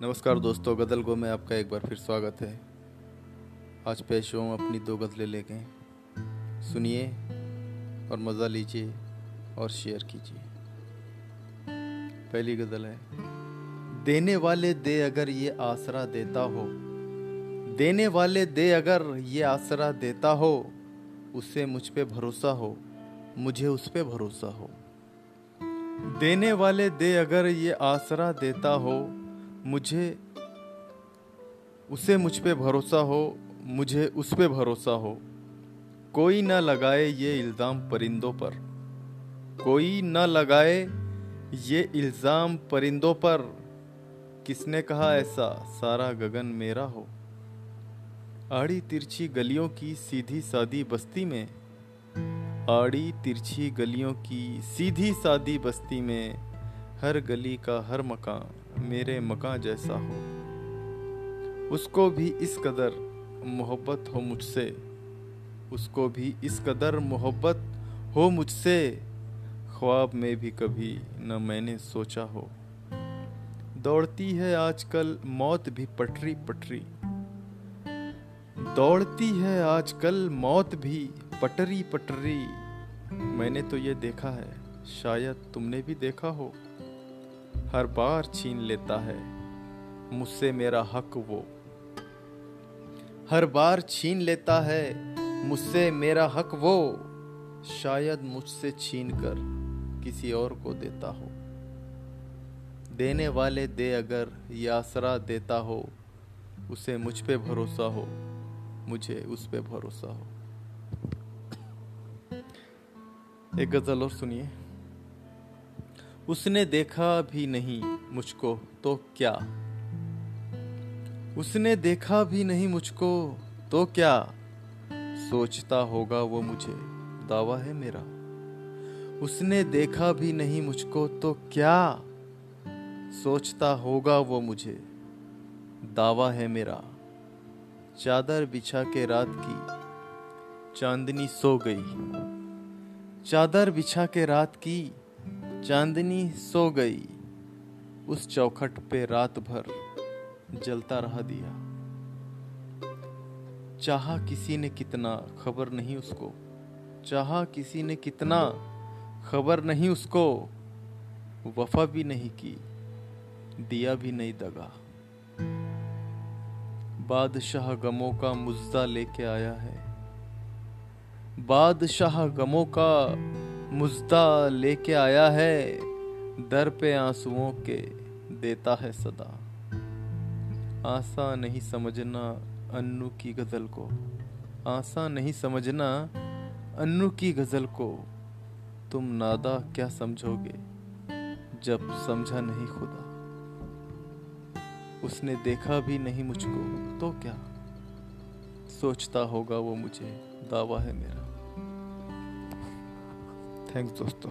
नमस्कार दोस्तों गदल गो में आपका एक बार फिर स्वागत है। आज पेश हूँ अपनी दो गज़लें लेके। सुनिए और मज़ा लीजिए और शेयर कीजिए। पहली गज़ल है, देने वाले दे अगर ये आसरा देता हो, देने वाले दे अगर ये आसरा देता हो उससे मुझ पे भरोसा हो, मुझे उस पे भरोसा हो। देने वाले दे अगर ये आसरा देता हो मुझे, उसे मुझ पे भरोसा हो, मुझे उस पे भरोसा हो। कोई ना लगाए ये इल्ज़ाम परिंदों पर। कोई ना लगाए ये इल्ज़ाम परिंदों पर। किसने कहा ऐसा? सारा गगन मेरा हो। आड़ी तिरछी गलियों की सीधी सादी बस्ती में, आड़ी तिरछी गलियों की सीधी सादी बस्ती में, हर गली का हर मकान। मेरे मकान जैसा हो। उसको भी इस कदर मोहब्बत हो मुझसे। उसको भी इस कदर मोहब्बत हो मुझसे। ख्वाब में भी कभी न मैंने सोचा हो। दौड़ती है आजकल, मौत भी पटरी पटरी। दौड़ती है आजकल, मौत भी पटरी पटरी। मैंने तो ये देखा है, शायद तुमने भी देखा हो। हर बार छीन लेता है। मुझसे मेरा हक वो। हर बार छीन लेता है, मुझसे मेरा हक वो। शायद मुझसे छीन कर किसी और को देता हो। देने वाले दे अगर ये आसरा देता हो, उसे मुझ पे भरोसा हो, मुझे उस पे भरोसा हो। एक गज़ल और सुनिए। उसने देखा भी नहीं मुझको तो क्या? उसने देखा भी नहीं मुझको तो क्या? सोचता होगा वो मुझे, दावा है मेरा। उसने देखा भी नहीं मुझको तो क्या? सोचता होगा वो मुझे, दावा है मेरा। चादर बिछा के रात की चांदनी सो गई। चादर बिछा के रात की चांदनी सो गई। उस चौखट पे रात भर जलता रहा दिया। चाहा किसी ने कितना, खबर नहीं उसको। चाहा किसी ने कितना, खबर नहीं उसको। वफा भी नहीं की, दिया भी नहीं दगा। बादशाह गमों का मुज्जा लेके आया है। बादशाह गमों का मुज्दा लेके आया है, दर पे आंसुओं के देता है सदा। आसा नहीं समझना अन्नू की गज़ल को। आसा नहीं समझना अन्नू की गज़ल को। तुम नादा क्या समझोगे, जब समझा नहीं खुदा। उसने देखा भी नहीं मुझको तो क्या? सोचता होगा वो मुझे, दावा है मेरा। थैंक्स दोस्तों